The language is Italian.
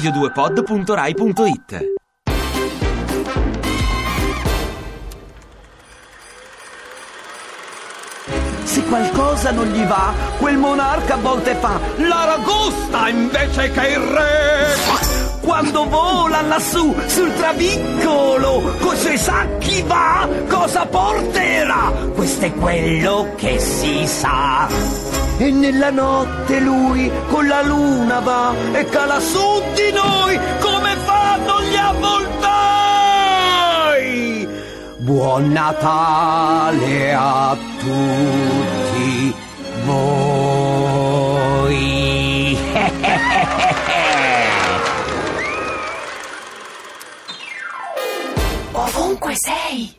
radio2pod.rai.it Se qualcosa non gli va, quel monarca a volte fa la ragosta invece che il re. Quando vola lassù sul traviccolo, cosa porterà? Questo è quello che si sa. E nella notte lui con la luna va e cala su di noi come fanno gli avvoltoi. Buon Natale a tutti voi. Ovunque sei!